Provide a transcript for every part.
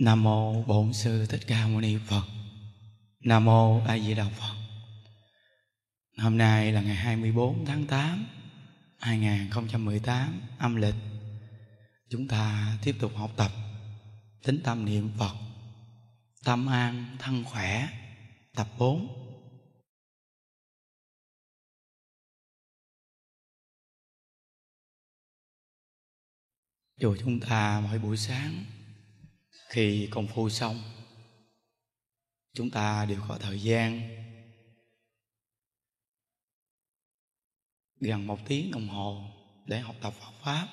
Nam mô Bổn sư Thích Ca Mâu Ni Phật. Nam mô A Di Đà Phật. Hôm nay là ngày 24 tháng 8 2018 âm lịch. Chúng ta tiếp tục học tập tính tâm niệm Phật. Tâm an, thân khỏe tập 4. Chùa chúng ta mỗi buổi sáng khi công phu xong, chúng ta đều có thời gian gần một tiếng đồng hồ để học tập Phật pháp.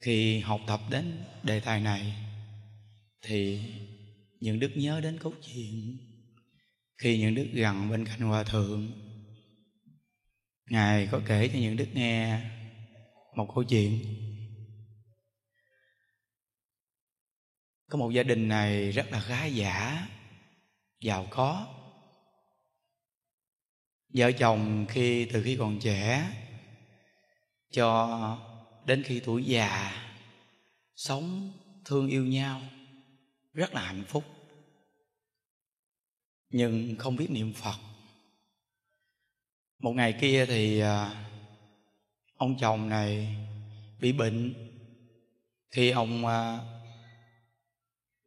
Khi học tập đến đề tài này, thì những đức nhớ đến câu chuyện khi những đức gần bên cạnh hòa thượng, ngài có kể cho những đức nghe một câu chuyện. Có một gia đình này rất là khá giả, giàu có. Vợ chồng khi, từ khi còn trẻ, cho đến khi tuổi già, sống, thương yêu nhau, rất là hạnh phúc. Nhưng không biết niệm phật. Một ngày kia thì à, ông chồng này bị bệnh. Khi ông à,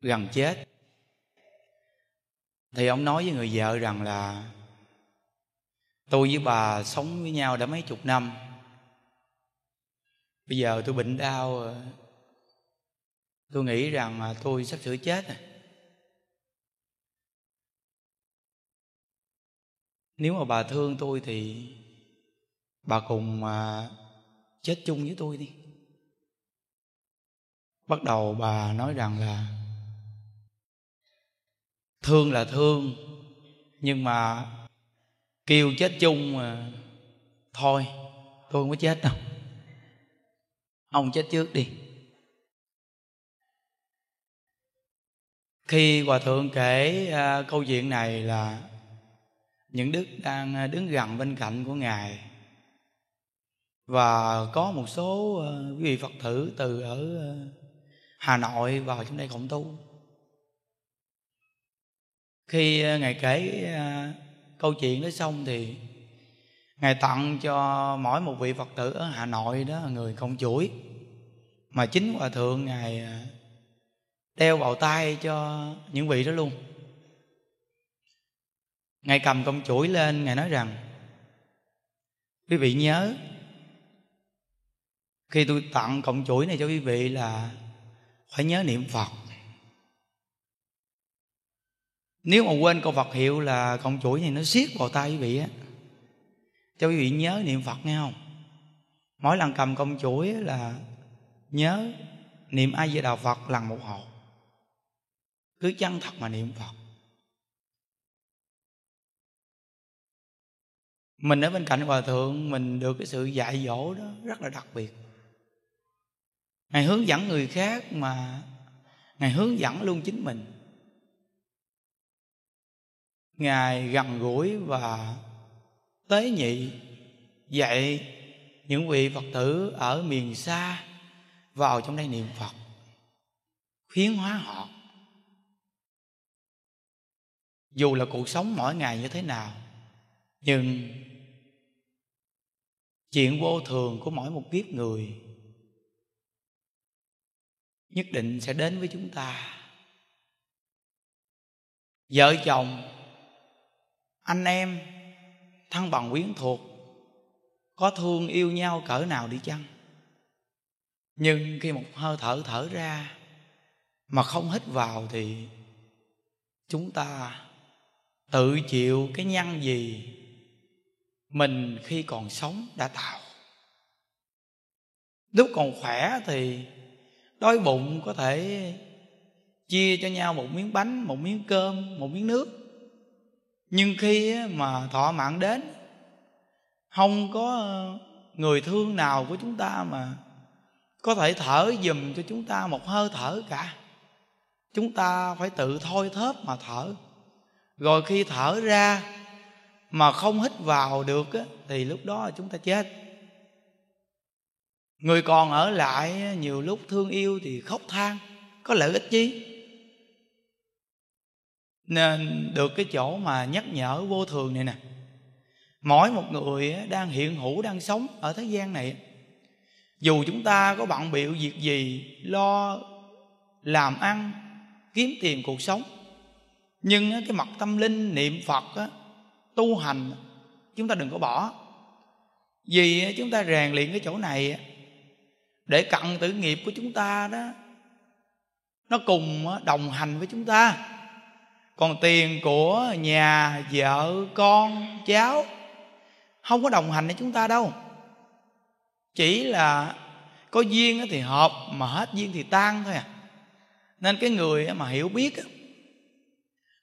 gần chết. Thì ông nói với người vợ rằng là, tôi với bà sống với nhau đã mấy chục năm. Bây giờ tôi bệnh đau, tôi nghĩ rằng tôi sắp sửa chết rồi. Nếu mà bà thương tôi thì bà cùng à, chết chung với tôi đi. Bắt đầu bà nói rằng là thương là thương nhưng mà kêu chết chung mà thôi tôi không có chết đâu. Ông chết trước đi. Khi hòa thượng kể uh, câu chuyện này là những đức đang à, đứng gần bên cạnh của ngài. Và có một số uh, quý vị phật tử từ ở uh, hà nội vào trong đây cộng tu khi ờ, ngài kể ờ, câu chuyện đó xong thì ngài tặng cho mỗi một vị phật tử ở hà nội đó người công chuỗi. Mà chính hòa thượng ngài ờ, đeo vào tay cho những vị đó luôn. Ngài cầm công chuỗi lên, ngài nói rằng, quý vị nhớ, khi tôi tặng cộng chuỗi này cho quý vị là phải nhớ niệm phật nếu mà quên câu Phật hiệu là con chuỗi này nó siết vào tay quý vị á. Cho quý vị nhớ niệm Phật nghe không? Mỗi lần cầm công chuỗi là nhớ niệm ai về đạo Phật lần một hộ, cứ chân thật mà niệm Phật. Mình ở bên cạnh hòa thượng mình được cái sự dạy dỗ đó rất là đặc biệt. Ngài hướng dẫn người khác mà ngài hướng dẫn luôn chính mình ngài gần gũi và tế nhị dạy những vị phật tử ở miền xa vào trong đây niệm phật, khuyến hóa họ. Dù là cuộc sống mỗi ngày như thế nào, nhưng chuyện vô thường của mỗi một kiếp người nhất định sẽ đến với chúng ta. Vợ chồng anh em thân bằng quyến thuộc, có thương yêu nhau cỡ nào đi chăng? Nhưng khi một hơi thở thở ra mà không hít vào thì chúng ta tự chịu cái nhân gì mình khi còn sống đã tạo. Lúc còn khỏe thì đói bụng có thể chia cho nhau một miếng bánh, một miếng cơm, một miếng nước nhưng khi mà thọ mạng đến không có ờ, người thương nào của chúng ta mà có thể thở dùm cho chúng ta một hơi thở cả. Chúng ta phải tự thôi thớp mà thở. Rồi khi thở ra mà không hít vào được á, thì lúc đó chúng ta chết. Người còn ở lại nhiều lúc thương yêu thì khóc than. Có lợi ích chi nên được cái chỗ mà nhắc nhở vô thường này nè. Mỗi một người đang hiện hữu, đang sống ở thế gian này dù chúng ta có bận biệu việc gì, lo làm ăn, kiếm tiền cuộc sống, nhưng cái mặt tâm linh, niệm phật tu hành, chúng ta đừng có bỏ. Vì chúng ta rèn luyện cái chỗ này để cận tử nghiệp của chúng ta đó, nó cùng đồng hành với chúng ta còn tiền của nhà vợ con, cháu, không có đồng hành với chúng ta đâu. Chỉ là có duyên thì hợp, mà hết duyên thì tan thôi à. Nên cái người mà hiểu biết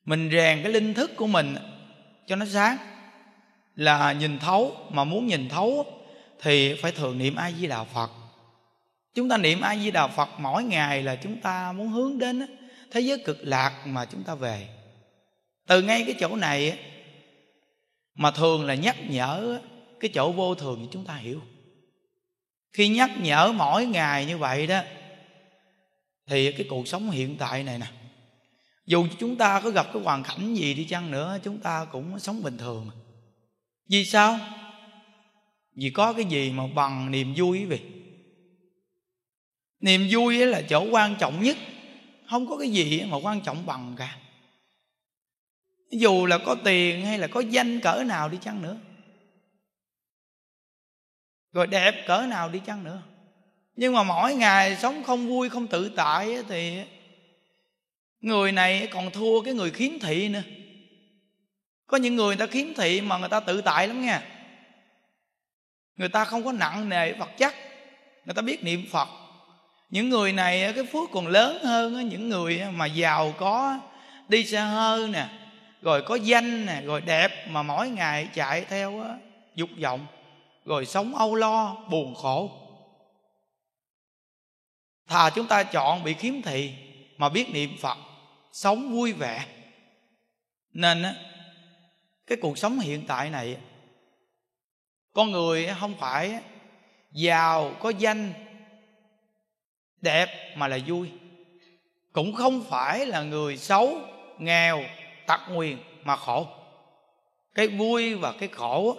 mình rèn cái linh thức của mình cho nó sáng. Là nhìn thấu, mà muốn nhìn thấu thì phải thường niệm a di đà phật. Chúng ta niệm a di đà phật mỗi ngày là chúng ta muốn hướng đến thế giới cực lạc mà chúng ta về từ ngay cái chỗ này mà thường là nhắc nhở cái chỗ vô thường thì chúng ta hiểu. Khi nhắc nhở mỗi ngày như vậy đó, thì cái cuộc sống hiện tại này nè, dù chúng ta có gặp cái hoàn cảnh gì đi chăng nữa, chúng ta cũng sống bình thường. Vì sao? Vì có cái gì mà bằng niềm vui quý vị niềm vui là chỗ quan trọng nhất, không có cái gì mà quan trọng bằng cả dù là có tiền hay là có danh cỡ nào đi chăng nữa. Rồi đẹp cỡ nào đi chăng nữa. Nhưng mà mỗi ngày sống không vui không tự tại thì người này còn thua cái người khiếm thị nữa. Có những người, người ta khiếm thị mà người ta tự tại lắm nha. Người ta không có nặng nề vật chất. Người ta biết niệm phật. Những người này cái phước còn lớn hơn những người mà giàu có đi xe hơi nè rồi có danh nè, rồi đẹp mà mỗi ngày chạy theo dục vọng. Rồi sống âu lo, buồn khổ. Thà chúng ta chọn bị khiếm thị mà biết niệm phật, sống vui vẻ. Nên á, cái cuộc sống hiện tại này, con người không phải giàu, có danh, đẹp mà là vui. Cũng không phải là người xấu, nghèo tật nguyền mà khổ. Cái vui và cái khổ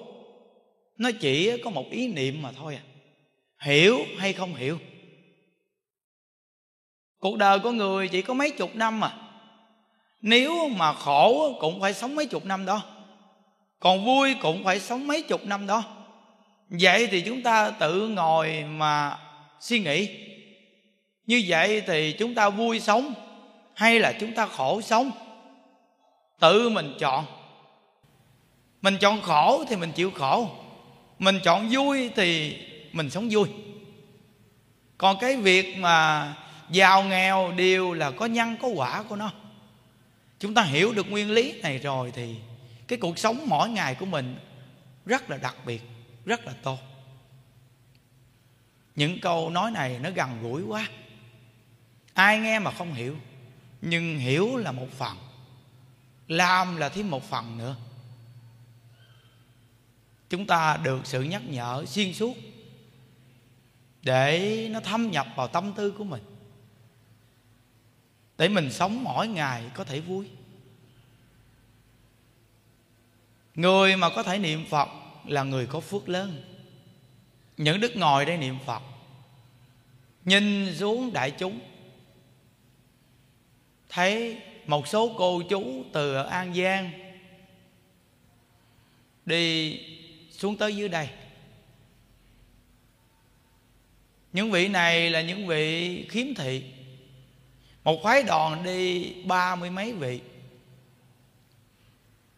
nó chỉ có một ý niệm mà thôi à. Hiểu hay không hiểu? Cuộc đời của người chỉ có mấy chục năm mà. Nếu mà khổ cũng phải sống mấy chục năm đó. Còn vui cũng phải sống mấy chục năm đó. Vậy thì chúng ta tự ngồi mà suy nghĩ. Như vậy thì chúng ta vui sống hay là chúng ta khổ sống? Tự mình chọn. Mình chọn khổ thì mình chịu khổ. Mình chọn vui thì mình sống vui. Còn cái việc mà giàu nghèo, đều là có nhân, có quả của nó. Chúng ta hiểu được nguyên lý này rồi thì cái cuộc sống mỗi ngày của mình rất là đặc biệt, rất là tốt. Những câu nói này nó gần gũi quá. Ai nghe mà không hiểu, nhưng hiểu là một phần làm là thêm một phần nữa. Chúng ta được sự nhắc nhở xuyên suốt để nó thâm nhập vào tâm tư của mình, để mình sống mỗi ngày có thể vui. Người mà có thể niệm phật là người có phước lớn. Những đức ngồi đây niệm phật, nhìn xuống đại chúng, thấy một số cô chú từ an giang đi xuống tới dưới đây. Những vị này là những vị khiếm thị. Một phái đoàn đi ba mươi mấy vị.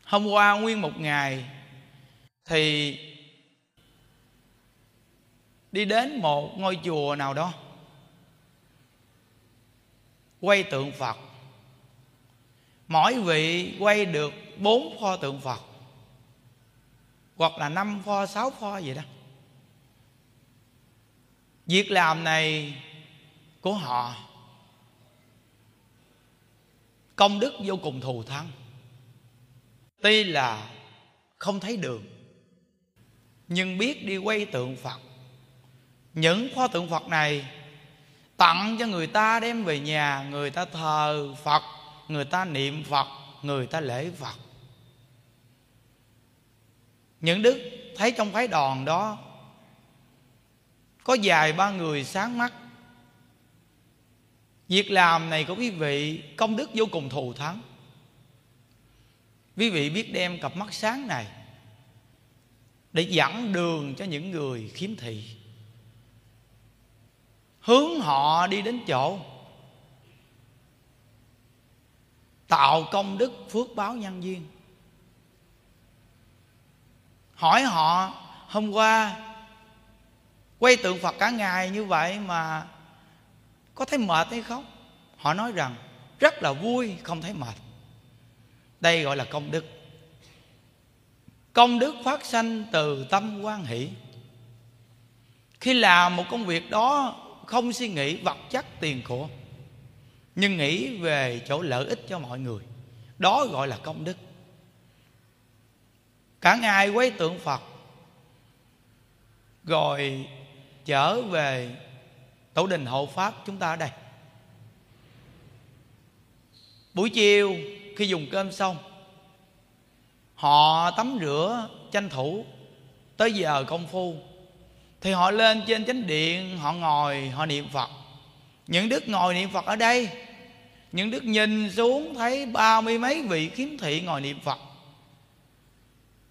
Hôm qua nguyên một ngày thì đi đến một ngôi chùa nào đó, quay tượng phật mỗi vị quay được bốn pho tượng phật, hoặc là năm pho, sáu pho vậy đó. Việc làm này của họ, công đức vô cùng thù thắng. Tuy là không thấy đường, nhưng biết đi quay tượng phật. Những pho tượng phật này tặng cho người ta đem về nhà, người ta thờ phật người ta niệm phật, người ta lễ phật. Những đức thấy trong phái đoàn đó, có vài ba người sáng mắt. Việc làm này của quý vị, công đức vô cùng thù thắng. Quý vị biết đem cặp mắt sáng này để dẫn đường cho những người khiếm thị. Hướng họ đi đến chỗ tạo công đức phước báo nhân duyên. Hỏi họ, hôm qua quay tượng phật cả ngày như vậy mà có thấy mệt hay không? Họ nói rằng, rất là vui, không thấy mệt. Đây gọi là công đức. Công đức phát sanh từ tâm quan hỷ. Khi làm một công việc đó, không suy nghĩ, vật chất tiền của nhưng nghĩ về chỗ lợi ích cho mọi người, đó gọi là công đức. Cả ngày quấy tượng phật, rồi trở về tổ đình hộ pháp chúng ta ở đây. Buổi chiều khi dùng cơm xong, họ tắm rửa tranh thủ tới giờ công phu, thì họ lên trên chánh điện, họ ngồi, họ niệm phật những đức ngồi niệm phật ở đây. Những đức nhìn xuống thấy ba mươi mấy vị khiếm thị ngồi niệm phật.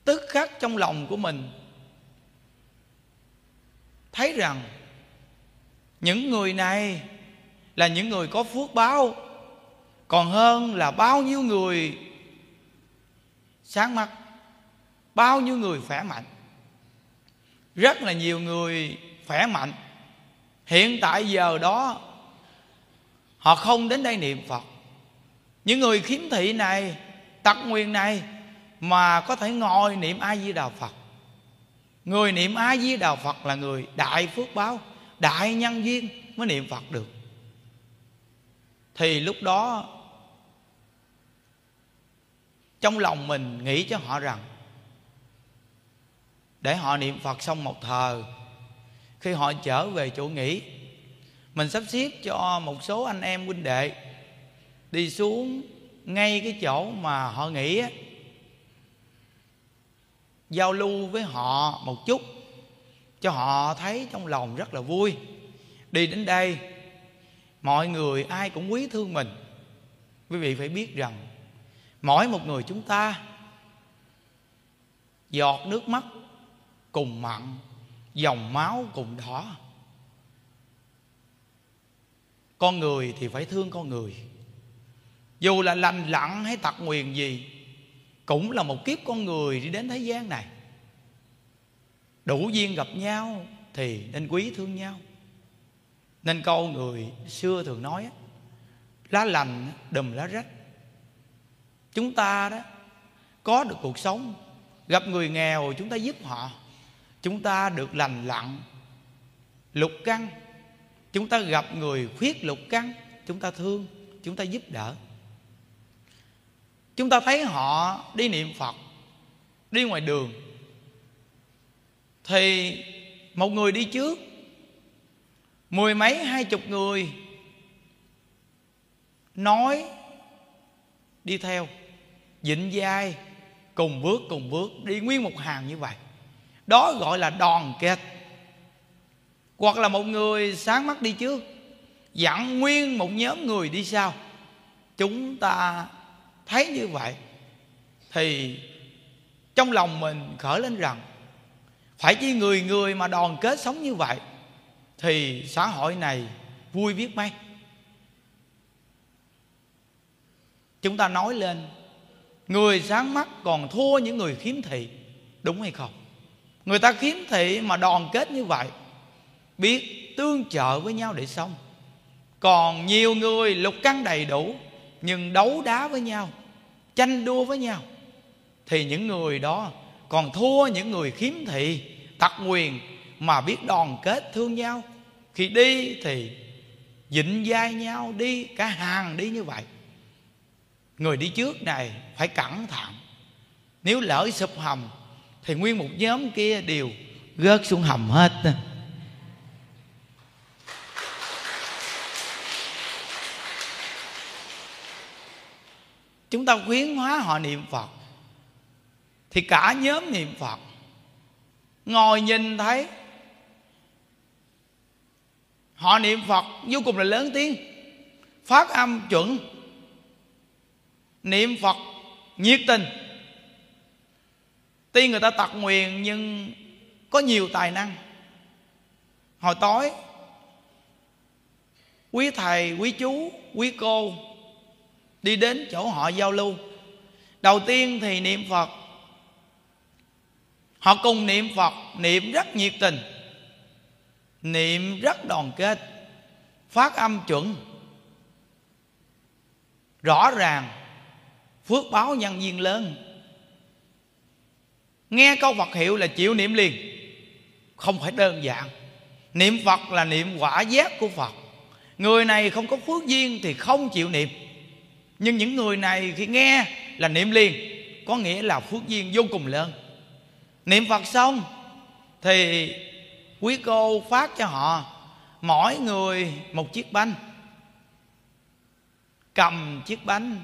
Tức khắc trong lòng của mình, thấy rằng những người này là những người có phước báo. Còn hơn là bao nhiêu người sáng mắt, bao nhiêu người khỏe mạnh. Rất là nhiều người khỏe mạnh. Hiện tại giờ đó họ không đến đây niệm phật. Những người khiếm thị này tật nguyền này mà có thể ngồi niệm a di đà phật. Người niệm a di đà phật là người đại phước báo, đại nhân duyên mới niệm phật được. Thì lúc đó, trong lòng mình nghĩ cho họ rằng, để họ niệm phật xong một thờ, khi họ trở về chỗ nghỉ mình sắp xếp cho một số anh em huynh đệ đi xuống ngay cái chỗ mà họ nghỉ giao lưu với họ một chút, cho họ thấy trong lòng rất là vui. Đi đến đây, mọi người ai cũng quý thương mình. Quý vị phải biết rằng, mỗi một người chúng ta giọt nước mắt cùng mặn, dòng máu cùng đỏ con người thì phải thương con người. Dù là lành lặn hay tật nguyền gì, cũng là một kiếp con người đi đến thế gian này. Đủ duyên gặp nhau thì nên quý thương nhau. Nên câu người xưa thường nói lá lành đùm lá rách. Chúng ta đó, có được cuộc sống, gặp người nghèo chúng ta giúp họ, chúng ta được lành lặn, lục căn chúng ta gặp người khuyết lục căn chúng ta thương, chúng ta giúp đỡ. Chúng ta thấy họ đi niệm phật, đi ngoài đường. Thì một người đi trước, mười mấy, hai chục người nói đi theo dịnh dai cùng bước cùng bước, đi nguyên một hàng như vậy. Đó gọi là đoàn kết hoặc là một người sáng mắt đi trước, dặn nguyên một nhóm người đi sau. Chúng ta thấy như vậy thì trong lòng mình khởi lên rằng, phải chi người người mà đoàn kết sống như vậy thì xã hội này vui biết mấy. Chúng ta nói lên, người sáng mắt còn thua những người khiếm thị, đúng hay không? Người ta khiếm thị mà đoàn kết như vậy biết tương trợ với nhau để sống. Còn nhiều người lục căn đầy đủ, nhưng đấu đá với nhau, tranh đua với nhau. Thì những người đó còn thua những người khiếm thị, tặc quyền mà biết đoàn kết thương nhau. Khi đi thì dịnh dai nhau đi, cả hàng đi như vậy. Người đi trước này phải cẩn thận. Nếu lỡ sụp hầm, thì nguyên một nhóm kia đều rớt xuống hầm hết. Chúng ta khuyến hóa họ niệm phật. Thì cả nhóm niệm phật. Ngồi nhìn thấy. Họ niệm phật vô cùng là lớn tiếng. Phát âm chuẩn. Niệm phật nhiệt tình. Tuy người ta tật nguyền nhưng có nhiều tài năng. Hồi tối. Quý thầy, quý chú, quý cô đi đến chỗ họ giao lưu. Đầu tiên thì niệm phật. Họ cùng niệm phật, niệm rất nhiệt tình, niệm rất đoàn kết, phát âm chuẩn, rõ ràng, phước báo nhân duyên lớn. Nghe câu phật hiệu là chịu niệm liền, không phải đơn giản. Niệm phật là niệm quả giác của phật. Người này không có phước duyên thì không chịu niệm nhưng những người này khi nghe là niệm liền, có nghĩa là phước duyên vô cùng lớn. Niệm phật xong, thì quý cô phát cho họ mỗi người một chiếc bánh, cầm chiếc bánh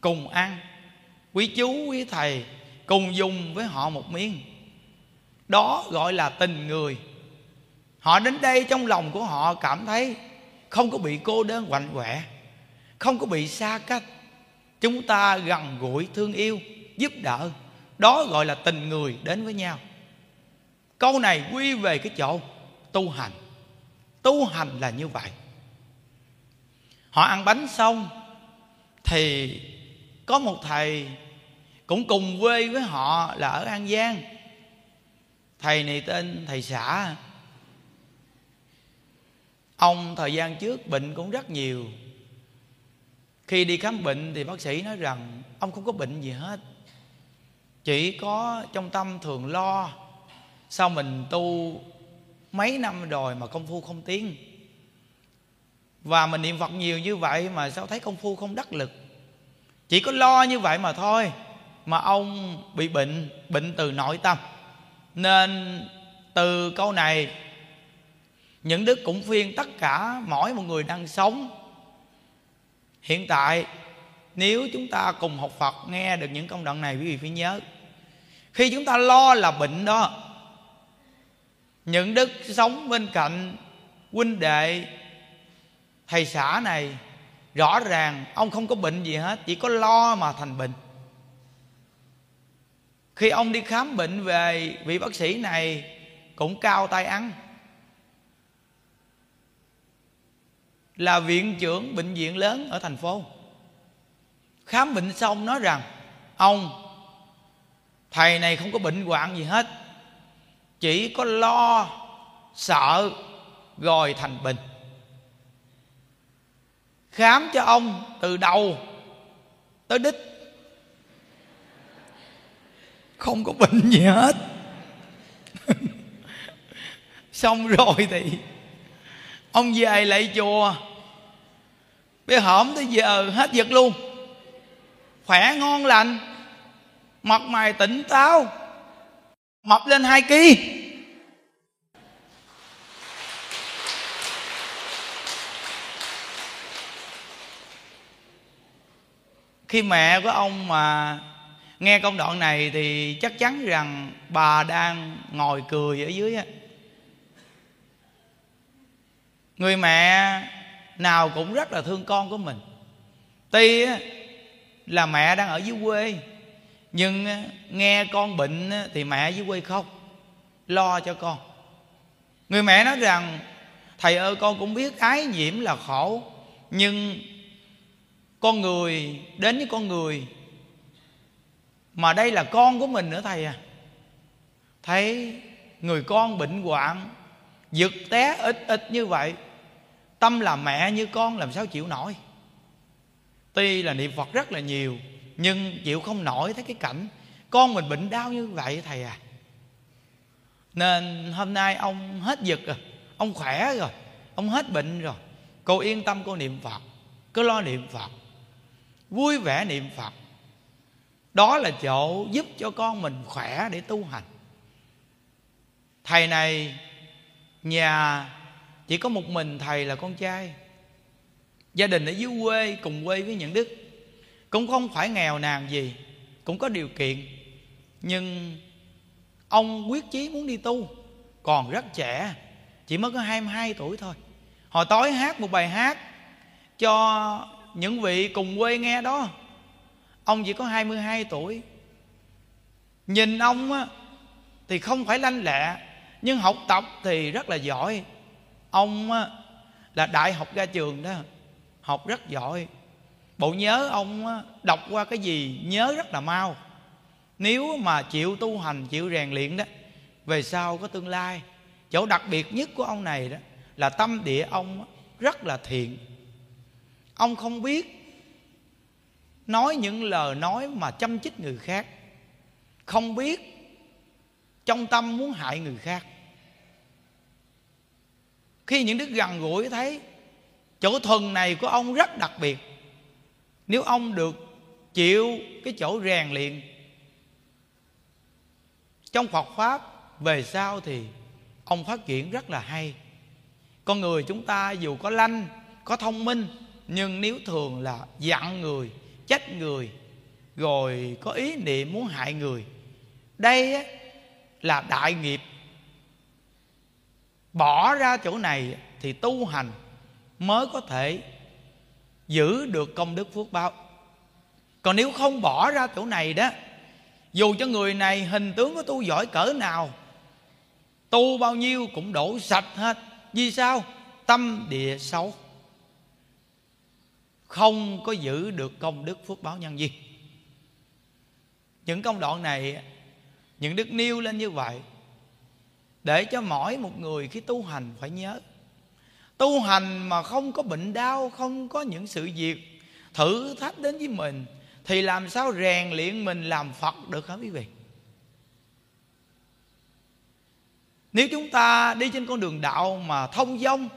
cùng ăn. Quý chú, quý thầy cùng dùng với họ một miếng. Đó gọi là tình người. Họ đến đây trong lòng của họ cảm thấy không có bị cô đơn quạnh quẹ không có bị xa cách. Chúng ta gần gũi thương yêu, giúp đỡ. Đó gọi là tình người đến với nhau. Câu này quy về cái chỗ tu hành. Tu hành là như vậy. Họ ăn bánh xong thì có một thầy cũng cùng quê với họ là ở an giang. Thầy này tên thầy xã. Ông thời gian trước bệnh cũng rất nhiều khi đi khám bệnh thì bác sĩ nói rằng, ông không có bệnh gì hết. Chỉ có trong tâm thường lo. Sao mình tu mấy năm rồi mà công phu không tiến? Và mình niệm phật nhiều như vậy mà sao thấy công phu không đắc lực? Chỉ có lo như vậy mà thôi, mà ông bị bệnh bệnh từ nội tâm. Nên từ câu này, những đức cũng phiên tất cả mỗi một người đang sống hiện tại, nếu chúng ta cùng học phật nghe được những công đoạn này, quý vị phải nhớ, khi chúng ta lo là bệnh đó, những đức sống bên cạnh huynh đệ, thầy xã này, rõ ràng ông không có bệnh gì hết, chỉ có lo mà thành bệnh. Khi ông đi khám bệnh về vị bác sĩ này, cũng cao tay ăn. Là viện trưởng bệnh viện lớn ở thành phố. Khám bệnh xong nói rằng, ông, thầy này không có bệnh hoạn gì hết, chỉ có lo, sợ rồi thành bệnh. Khám cho ông từ đầu tới đích. Không có bệnh gì hết. Xong rồi thì ông về lại chùa. Bây hổm tới giờ hết giật luôn. Khỏe ngon lành. Mặt mày tỉnh táo. Mập lên hai ký. Khi mẹ của ông mà nghe công đoạn này thì chắc chắn rằng bà đang ngồi cười ở dưới á người mẹ nào cũng rất là thương con của mình. Tuy là mẹ đang ở dưới quê, nhưng nghe con bệnh thì mẹ dưới quê khóc, lo cho con. Người mẹ nói rằng, thầy ơi, con cũng biết ái nhiễm là khổ, nhưng con người, đến với con người, mà đây là con của mình nữa thầy à. Thấy người con bệnh hoạn, giật té ít ít như vậy tâm là mẹ như con làm sao chịu nổi? Tuy là niệm phật rất là nhiều, nhưng chịu không nổi thấy cái cảnh con mình bệnh đau như vậy thầy à. Nên hôm nay ông hết giật rồi, ông khỏe rồi, ông hết bệnh rồi. Cô yên tâm, cô niệm phật, cứ lo niệm phật, vui vẻ niệm phật. Đó là chỗ giúp cho con mình khỏe để tu hành. Thầy này, nhà chỉ có một mình thầy là con trai. Gia đình ở dưới quê cùng quê với nhận đức. Cũng không phải nghèo nàn gì cũng có điều kiện. Nhưng ông quyết chí muốn đi tu còn rất trẻ chỉ mới có 22 tuổi thôi. Hồi tối hát một bài hát cho những vị cùng quê nghe đó. Ông chỉ có 22 tuổi. Nhìn ông á, thì không phải lanh lẹ nhưng học tập thì rất là giỏi ông á, là đại học ra trường đó học rất giỏi. Bộ nhớ ông á, đọc qua cái gì nhớ rất là mau. Nếu mà chịu tu hành chịu rèn luyện đó về sau có tương lai. Chỗ đặc biệt nhất của ông này đó là tâm địa ông rất là thiện. Ông không biết nói những lời nói mà châm chích người khác. Không biết trong tâm muốn hại người khác khi những đức gần gũi thấy, chỗ thuần này của ông rất đặc biệt. Nếu ông được chịu cái chỗ rèn luyện trong phật pháp, về sau thì ông phát triển rất là hay. Con người chúng ta dù có lanh, có thông minh, nhưng nếu thường là giận người, trách người, rồi có ý niệm muốn hại người, đây là đại nghiệp bỏ ra chỗ này thì tu hành mới có thể giữ được công đức phước báo. Còn nếu không bỏ ra chỗ này đó, dù cho người này hình tướng có tu giỏi cỡ nào, tu bao nhiêu cũng đổ sạch hết. Vì sao? Tâm địa xấu. Không có giữ được công đức phước báo nhân duyên. Những công đoạn này, những đức nêu lên như vậy để cho mỗi một người khi tu hành phải nhớ, tu hành mà không có bệnh đau, không có những sự việc thử thách đến với mình, thì làm sao rèn luyện mình làm phật được hả quý vị? Nếu chúng ta đi trên con đường đạo mà thông dong,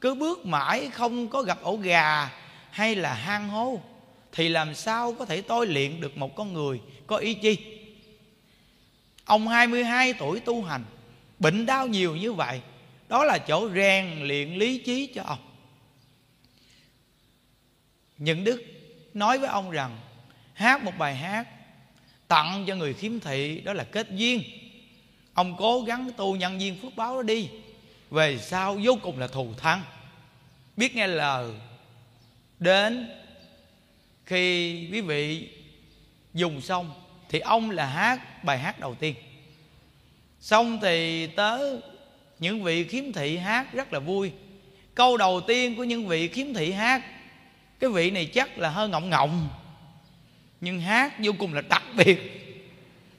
cứ bước mãi không có gặp ổ gà hay là hang hố, thì làm sao có thể tôi luyện được một con người? Có ý chi? Ông 22 tuổi tu hành bệnh đau nhiều như vậy, đó là chỗ rèn luyện lý trí cho ông. Những đức nói với ông rằng, hát một bài hát tặng cho người khiếm thị, đó là kết duyên. Ông cố gắng tu nhân viên phước báo đó đi, về sau vô cùng là thù thắng. Biết nghe lời đến khi quý vị dùng xong thì ông là hát bài hát đầu tiên xong thì tớ, những vị khiếm thị hát rất là vui. Câu đầu tiên của những vị khiếm thị hát, cái vị này chắc là hơi ngọng ngọng, nhưng hát vô cùng là đặc biệt.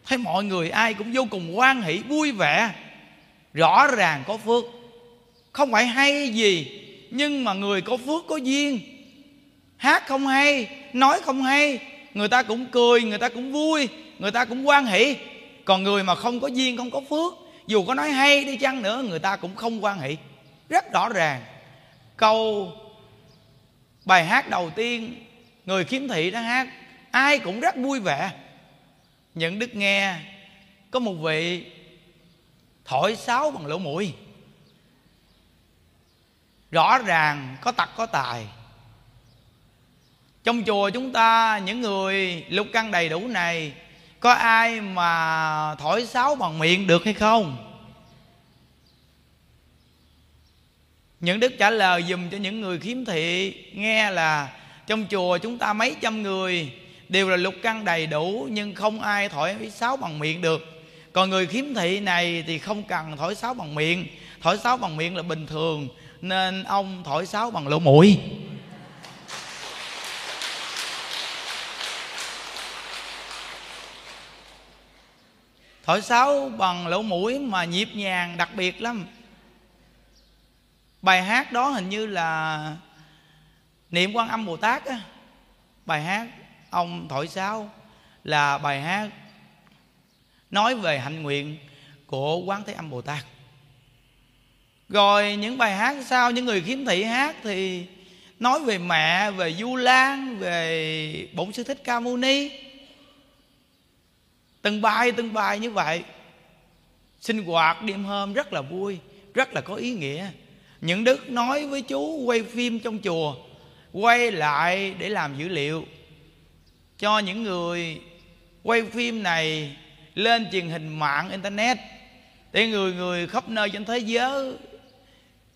Thấy mọi người ai cũng vô cùng quan hỷ, vui vẻ, rõ ràng có phước. Không phải hay gì, nhưng mà người có phước có duyên. Hát không hay, nói không hay, người ta cũng cười, người ta cũng vui, người ta cũng quan hỷ còn người mà không có duyên, không có phước, dù có nói hay đi chăng nữa, người ta cũng không quan hệ. Rất rõ ràng. Câu bài hát đầu tiên, người khiếm thị đã hát, ai cũng rất vui vẻ. Những đức nghe, có một vị thổi sáo bằng lỗ mũi. Rõ ràng, có tật, có tài. Trong chùa chúng ta, những người lục căn đầy đủ này có ai mà thổi sáo bằng miệng được hay không? Những đức trả lời dùm cho những người khiếm thị nghe là trong chùa chúng ta mấy trăm người đều là lục căn đầy đủ, nhưng không ai thổi sáo bằng miệng được. Còn người khiếm thị này thì không cần thổi sáo bằng miệng. Thổi sáo bằng miệng là bình thường, nên ông thổi sáo bằng lỗ mũi. Thổi sáo bằng lỗ mũi mà nhịp nhàng đặc biệt lắm. Bài hát đó hình như là niệm quan âm bồ tát á. Bài hát ông thổi sáo là bài hát nói về hạnh nguyện của quán thế âm bồ tát. Rồi những bài hát sau, những người khiếm thị hát thì nói về mẹ, về du lan, về bổn sư thích ca mâu ni từng bài từng bài như vậy. Sinh hoạt đêm hôm rất là vui, rất là có ý nghĩa. Những đức nói với chú quay phim trong chùa, quay lại để làm dữ liệu. Cho những người quay phim này lên truyền hình mạng internet, để người người khắp nơi trên thế giới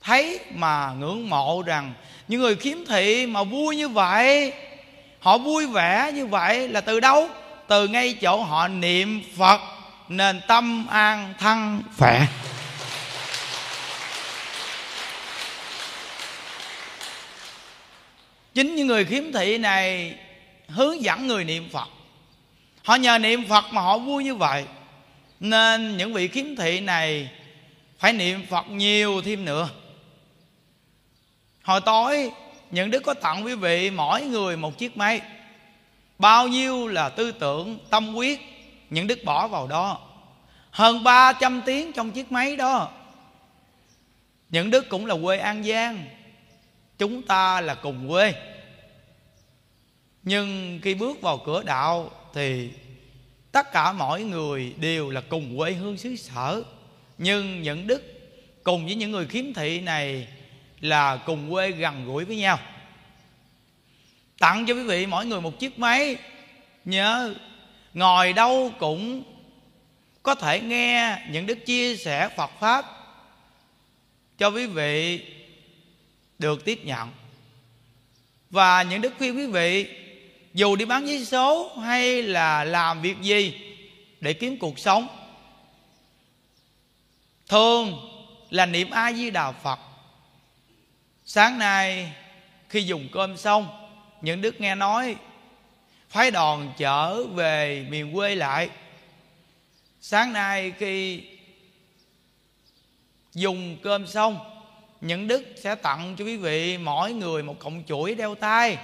thấy mà ngưỡng mộ rằng những người khiếm thị mà vui như vậy, họ vui vẻ như vậy là từ đâu? Từ ngay chỗ họ niệm phật nên tâm an thân, khỏe. Chính những người khiếm thị này hướng dẫn người niệm phật. Họ nhờ niệm phật mà họ vui như vậy. Nên những vị khiếm thị này phải niệm phật nhiều thêm nữa. Hồi tối, những đức có tặng quý vị mỗi người một chiếc máy bao nhiêu là tư tưởng, tâm quyết những đức bỏ vào đó. Hơn 300 tiếng trong chiếc máy đó. Những đức cũng là quê an giang. Chúng ta là cùng quê. Nhưng khi bước vào cửa đạo thì tất cả mọi người đều là cùng quê hương xứ sở. Nhưng những đức cùng với những người khiếm thị này là cùng quê gần gũi với nhau tặng cho quý vị mỗi người một chiếc máy. Nhớ, ngồi đâu cũng có thể nghe những đức chia sẻ phật pháp cho quý vị được tiếp nhận. Và những đức khuyên quý vị, dù đi bán giấy số hay là làm việc gì để kiếm cuộc sống, thường là niệm a di đà phật. Sáng nay khi dùng cơm xong những đức nghe nói, phái đoàn trở về miền quê lại. Sáng nay khi dùng cơm xong, những đức sẽ tặng cho quý vị mỗi người một cọng chuỗi đeo tay.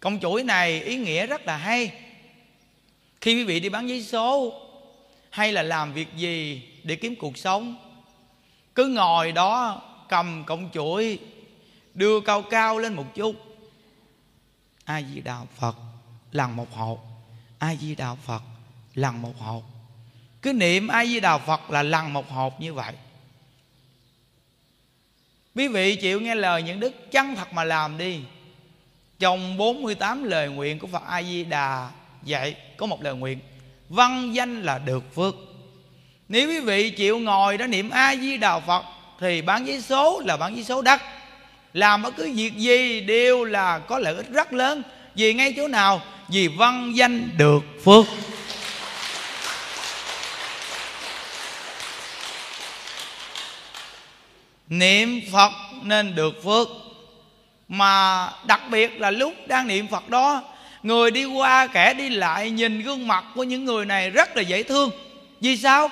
Cọng chuỗi này ý nghĩa rất là hay. Khi quý vị đi bán giấy số hay là làm việc gì để kiếm cuộc sống, cứ ngồi đó cầm cọng chuỗi, đưa cao cao lên một chút a di đà phật, lần một hộp a di đà phật, lần một hộp cứ niệm a di đà phật là lần một hộp như vậy. Quý vị chịu nghe lời những đức chân thật mà làm đi. Trong 48 lời nguyện của Phật A Di Đà dạy có một lời nguyện. Văn danh là được phước. Nếu quý vị chịu ngồi đó niệm A Di Đà Phật, thì bán giấy số là bán giấy số đất làm bất cứ việc gì đều là có lợi ích rất lớn. Vì ngay chỗ nào, vì văn danh được phước. Niệm phật nên được phước. Mà đặc biệt là lúc đang niệm phật đó, người đi qua, kẻ đi lại nhìn gương mặt của những người này rất là dễ thương. Vì sao?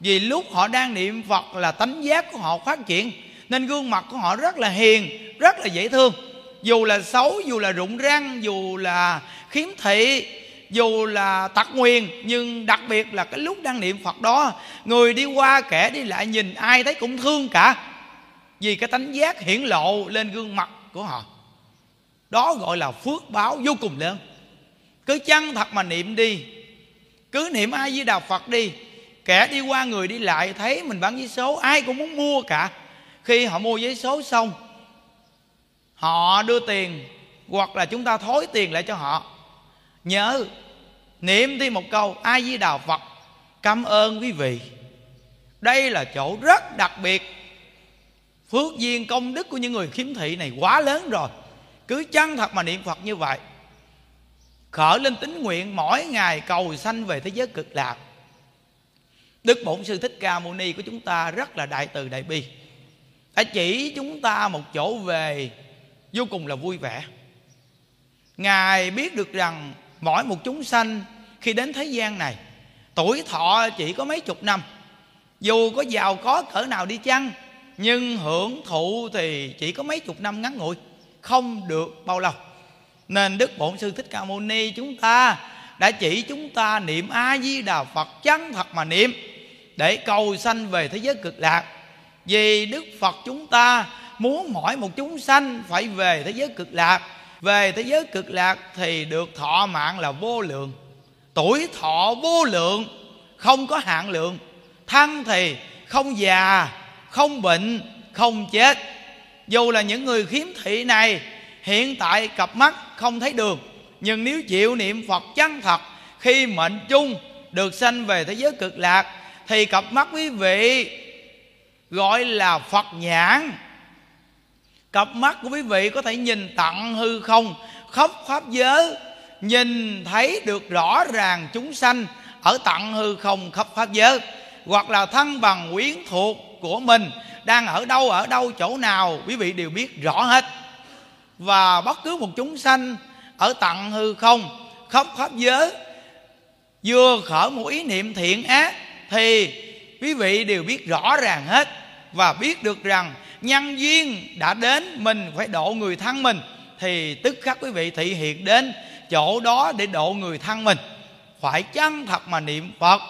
Vì lúc họ đang niệm phật là tánh giác của họ phát triển nên gương mặt của họ rất là hiền, rất là dễ thương. Dù là xấu, dù là rụng răng, dù là khiếm thị, dù là tật nguyền, nhưng đặc biệt là cái lúc đang niệm phật đó, người đi qua kẻ đi lại nhìn ai thấy cũng thương cả. Vì cái tánh giác hiển lộ lên gương mặt của họ. Đó gọi là phước báo vô cùng lớn. Cứ chăng thật mà niệm đi, cứ niệm ai với đà phật đi, kẻ đi qua người đi lại thấy mình bán giấy số, ai cũng muốn mua cả khi họ mua giấy số xong, họ đưa tiền hoặc là chúng ta thối tiền lại cho họ. Nhớ, niệm thêm một câu, a di đà phật, cảm ơn quý vị. Đây là chỗ rất đặc biệt. Phước duyên công đức của những người khiếm thị này quá lớn rồi. Cứ chân thật mà niệm phật như vậy, khởi lên tính nguyện mỗi ngày cầu sanh về thế giới cực lạc. Đức bổn sư thích ca mâu ni của chúng ta rất là đại từ đại bi đã chỉ chúng ta một chỗ về, vô cùng là vui vẻ. Ngài biết được rằng mỗi một chúng sanh khi đến thế gian này, tuổi thọ chỉ có mấy chục năm. Dù có giàu có cỡ nào đi chăng, nhưng hưởng thụ thì chỉ có mấy chục năm ngắn ngủi, không được bao lâu. Nên đức bổn sư thích ca mâu ni chúng ta đã chỉ chúng ta niệm a di đà phật chân thật mà niệm, để cầu sanh về thế giới cực lạc vì đức phật chúng ta muốn mỗi một chúng sanh phải về thế giới cực lạc. Về thế giới cực lạc thì được thọ mạng là vô lượng. Tuổi thọ vô lượng, không có hạn lượng. Thân thì không già, không bệnh, không chết. Dù là những người khiếm thị này, hiện tại cặp mắt không thấy đường nhưng nếu chịu niệm phật chân thật, khi mệnh chung được sanh về thế giới cực lạc, thì cặp mắt quý vị gọi là phật nhãn. Cặp mắt của quý vị có thể nhìn tận hư không, khắp pháp giới, nhìn thấy được rõ ràng chúng sanh ở tận hư không, khắp pháp giới, hoặc là thân bằng quyến thuộc của mình, đang ở đâu ở đâu, chỗ nào, quý vị đều biết rõ hết. Và bất cứ một chúng sanh ở tận hư không, khắp pháp giới, vừa khởi một ý niệm thiện ác, thì quý vị đều biết rõ ràng hết và biết được rằng nhân duyên đã đến, mình phải độ người thân mình. Thì tức khắc quý vị thị hiện đến chỗ đó để độ người thân mình. Phải chân thật mà niệm phật.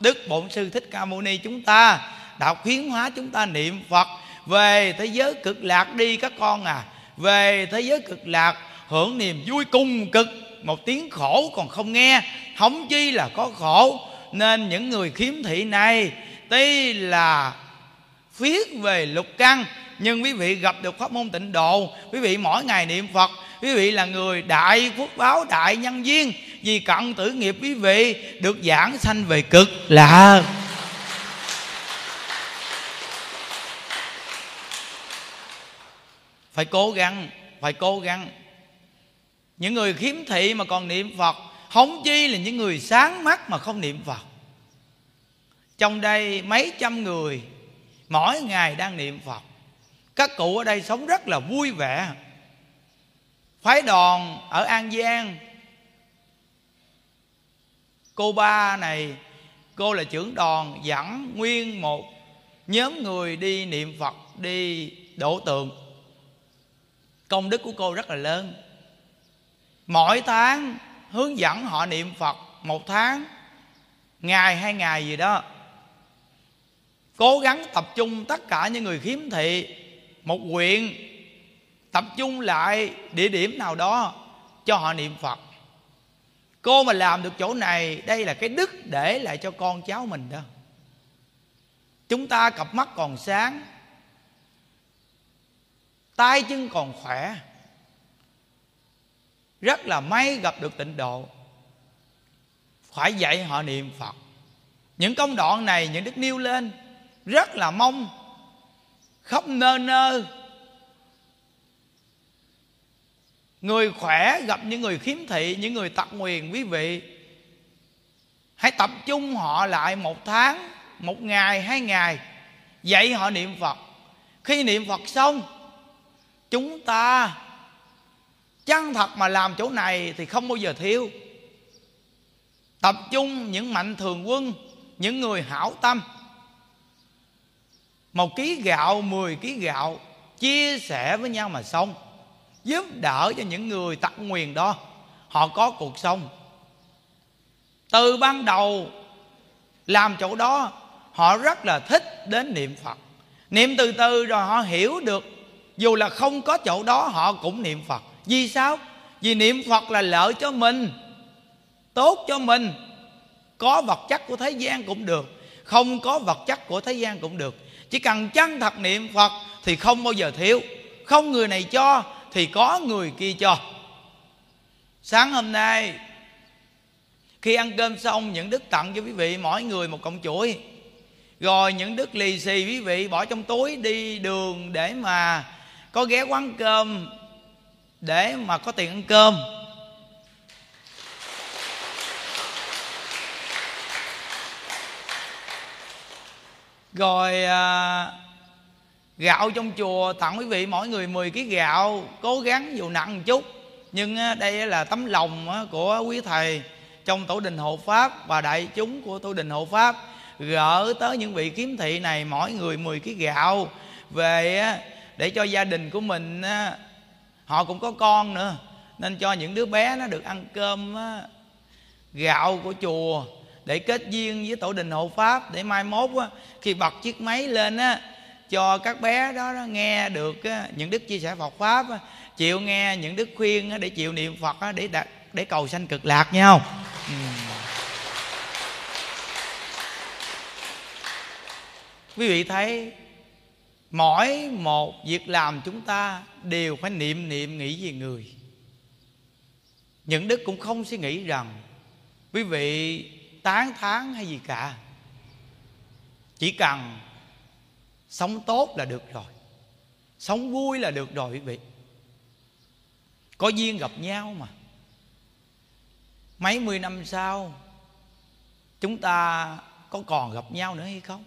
Đức bổn sư thích ca mâu ni chúng ta đã khuyến hóa chúng ta niệm phật. Về thế giới cực lạc đi các con à. Về thế giới cực lạc, hưởng niềm vui cùng cực. Một tiếng khổ còn không nghe. Hống chi là có khổ. Nên những người khiếm thị này, tuy là viết về lục căn. Nhưng quý vị gặp được pháp môn tịnh độ, quý vị mỗi ngày niệm phật, quý vị là người đại phước báo, đại nhân duyên vì cận tử nghiệp quý vị được giảng sanh về cực lạc phải cố gắng, phải cố gắng. Những người khiếm thị mà còn niệm phật, hống chi là những người sáng mắt mà không niệm phật. Trong đây mấy trăm người mỗi ngày đang niệm phật. Các cụ ở đây sống rất là vui vẻ. Phái đoàn ở an giang. Cô ba này, cô là trưởng đoàn dẫn nguyên một nhóm người đi niệm phật, đi đổ tượng công đức của cô rất là lớn. Mỗi tháng hướng dẫn họ niệm phật một tháng, ngày hai ngày gì đó cố gắng tập trung tất cả những người khiếm thị một quyện tập trung lại địa điểm nào đó cho họ niệm phật. Cô mà làm được chỗ này, đây là cái đức để lại cho con cháu mình đó. Chúng ta cặp mắt còn sáng, tay chân còn khỏe. Rất là may gặp được tịnh độ. Phải dạy họ niệm phật. Những công đoạn này, những đức nêu lên rất là mong. Khóc nơ nơ. Người khỏe gặp những người khiếm thị, những người tật nguyền, quý vị. Hãy tập trung họ lại một tháng, một ngày, hai ngày. Dạy họ niệm phật. Khi niệm phật xong, chúng ta chân thật mà làm chỗ này thì không bao giờ thiếu. Tập trung những mạnh thường quân, những người hảo tâm một ký gạo, mười ký gạo, chia sẻ với nhau mà xong giúp đỡ cho những người tật nguyền đó, họ có cuộc sống. Từ ban đầu, làm chỗ đó, họ rất là thích đến niệm phật. Niệm từ từ rồi họ hiểu được, dù là không có chỗ đó, họ cũng niệm phật. Vì sao? Vì niệm phật là lợi cho mình, tốt cho mình. Có vật chất của thế gian cũng được, không có vật chất của thế gian cũng được chỉ cần chân thật niệm phật thì không bao giờ thiếu. Không người này cho thì có người kia cho. Sáng hôm nay, khi ăn cơm xong, những đức tặng cho quý vị mỗi người một cọng chuỗi. Rồi những đức lì xì quý vị bỏ trong túi đi đường để mà có ghé quán cơm, để mà có tiền ăn cơm. Rồi à, gạo trong chùa tặng quý vị mỗi người 10 kg gạo cố gắng dù nặng một chút. Nhưng à, đây là tấm lòng à, của quý thầy trong tổ đình hộ pháp và đại chúng của tổ đình hộ pháp. Gỡ tới những vị kiếm thị này mỗi người 10 kg gạo về à, để cho gia đình của mình họ cũng có con nữa. Nên cho những đứa bé nó được ăn cơm gạo của chùa để kết duyên với tổ đình hộ pháp để mai mốt khi bật chiếc máy lên á cho các bé đó, đó nghe được á, những đức chia sẻ Phật pháp á, chịu nghe những đức khuyên á, để chịu niệm Phật á, để đạt, để cầu sanh cực lạc nhau ừ. quý vị thấy mỗi một việc làm chúng ta đều phải niệm niệm nghĩ về người những đức cũng không suy nghĩ rằng quý vị tán thán hay gì cả. Chỉ cần sống tốt là được rồi. Sống vui là được rồi quý vị. Có duyên gặp nhau mà. Mấy mươi năm sau, chúng ta có còn gặp nhau nữa hay không?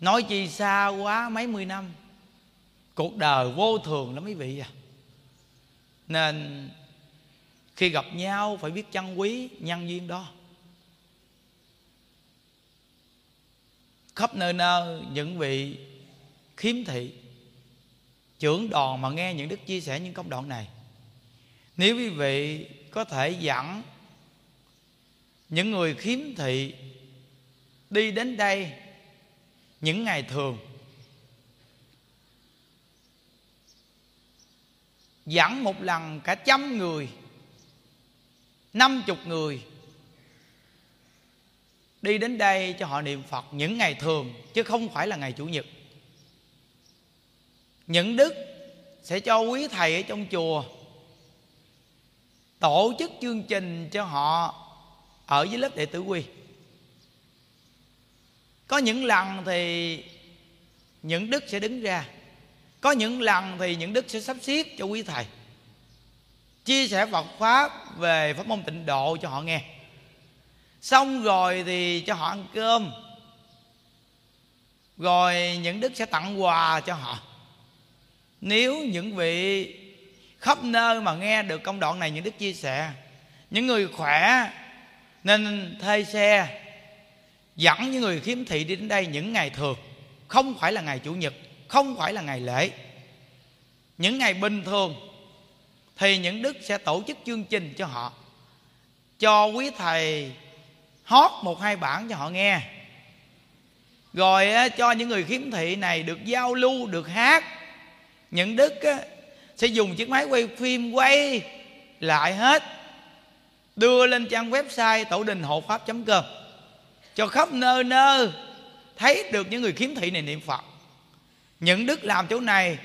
Nói chi xa quá mấy mươi năm, cuộc đời vô thường lắm quý vị à. Nên khi gặp nhau phải biết trân quý nhân duyên đó. Khắp nơi nơi những vị khiếm thị, trưởng đoàn mà nghe những đức chia sẻ những công đoạn này. Nếu quý vị có thể dẫn những người khiếm thị đi đến đây những ngày thường, dẫn một lần cả trăm người, năm chục người đi đến đây cho họ niệm phật những ngày thường, chứ không phải là ngày chủ nhật. Những đức sẽ cho quý thầy ở trong chùa tổ chức chương trình cho họ ở dưới lớp đệ tử quy. Có những lần thì những đức sẽ đứng ra, có những lần thì những đức sẽ sắp xếp cho quý thầy, chia sẻ Phật pháp về pháp môn tịnh độ cho họ nghe xong rồi thì cho họ ăn cơm. Rồi những đức sẽ tặng quà cho họ. Nếu những vị khắp nơi mà nghe được công đoạn này những đức chia sẻ, những người khỏe nên thuê xe, dẫn những người khiếm thị đi đến đây những ngày thường. Không phải là ngày chủ nhật, không phải là ngày lễ. Những ngày bình thường thì những đức sẽ tổ chức chương trình cho họ, cho quý thầy hót một hai bản cho họ nghe. Rồi cho những người khiếm thị này được giao lưu, được hát. Những đức sẽ dùng chiếc máy quay phim quay lại hết. Đưa lên trang website tổ đình hộ pháp com. Cho khắp nơi nơi thấy được những người khiếm thị này niệm phật. Những đức làm chỗ này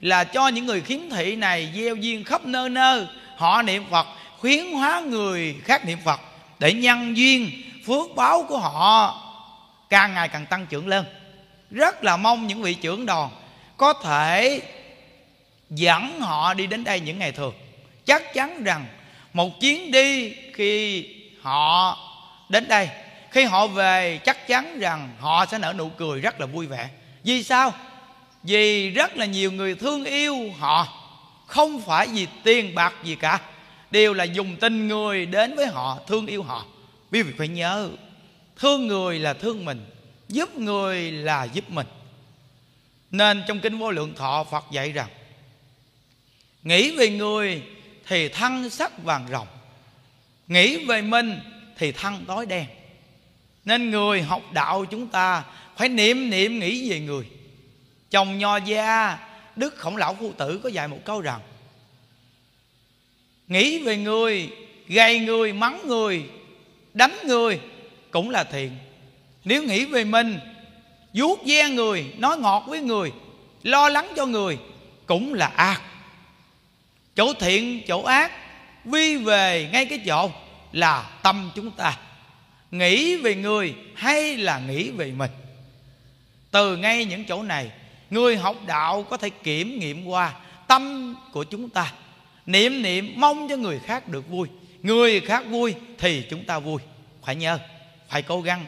là cho những người khiếm thị này gieo duyên khắp nơi nơi. Họ niệm phật, khuyến hóa người khác niệm phật để nhân duyên, phước báo của họ càng ngày càng tăng trưởng lên. Rất là mong những vị trưởng đoàn có thể dẫn họ đi đến đây những ngày thường. Chắc chắn rằng một chuyến đi khi họ đến đây, khi họ về, chắc chắn rằng họ sẽ nở nụ cười rất là vui vẻ. Vì sao? Vì rất là nhiều người thương yêu họ. Không phải vì tiền bạc gì cả đều là dùng tình người đến với họ, thương yêu họ. Quý vị phải nhớ, thương người là thương mình, giúp người là giúp mình. Nên trong kinh vô lượng thọ phật dạy rằng, nghĩ về người thì thân sắc vàng rồng nghĩ về mình thì thân tối đen. Nên người học đạo chúng ta phải niệm niệm nghĩ về người. Chồng nho gia, đức khổng lão phu tử có dạy một câu rằng nghĩ về người gây người, mắng người, đánh người cũng là thiện. Nếu nghĩ về mình, vuốt ve người, nói ngọt với người, lo lắng cho người cũng là ác. Chỗ thiện, chỗ ác, vi về ngay cái chỗ là tâm chúng ta. Nghĩ về người hay là nghĩ về mình? Từ ngay những chỗ này, người học đạo có thể kiểm nghiệm qua tâm của chúng ta niệm niệm mong cho người khác được vui. Người khác vui thì chúng ta vui. Phải nhớ, phải cố gắng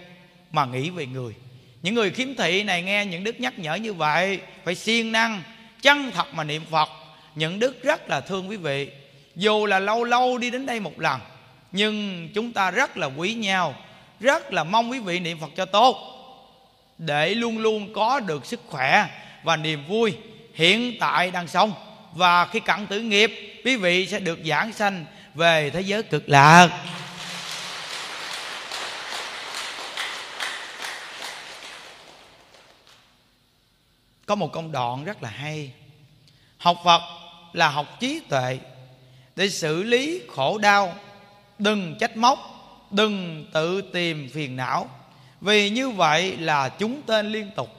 mà nghĩ về người. Những người khiếm thị này nghe những đức nhắc nhở như vậy, phải siêng năng, chân thật mà niệm phật. Những đức rất là thương quý vị. Dù là lâu lâu đi đến đây một lần, nhưng chúng ta rất là quý nhau, rất là mong quý vị niệm phật cho tốt, để luôn luôn có được sức khỏe và niềm vui hiện tại đang sống và khi cận tử nghiệp, quý vị sẽ được giảng sanh về thế giới cực lạc. Có một công đoạn rất là hay. Học phật là học trí tuệ để xử lý khổ đau. Đừng trách móc, đừng tự tìm phiền não. Vì như vậy là chúng tên liên tục.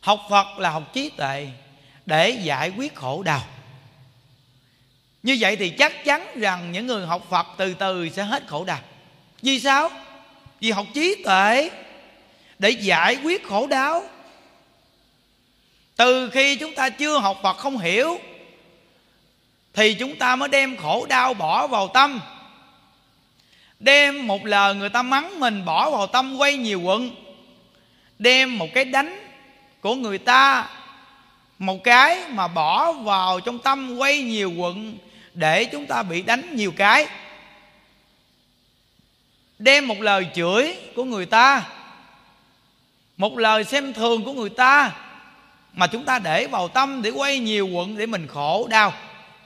Học phật là học trí tuệ để giải quyết khổ đau. Như vậy thì chắc chắn rằng những người học phật từ từ sẽ hết khổ đau. Vì sao? Vì học trí tuệ để giải quyết khổ đau. Từ khi chúng ta chưa học phật không hiểu, thì chúng ta mới đem khổ đau bỏ vào tâm. Đem một lời người ta mắng mình bỏ vào tâm quay nhiều quận. Đem một cái đánh của người ta một cái mà bỏ vào trong tâm quay nhiều quận để chúng ta bị đánh nhiều cái. Đem một lời chửi của người ta, một lời xem thường của người ta mà chúng ta để vào tâm để quay nhiều quận để mình khổ đau.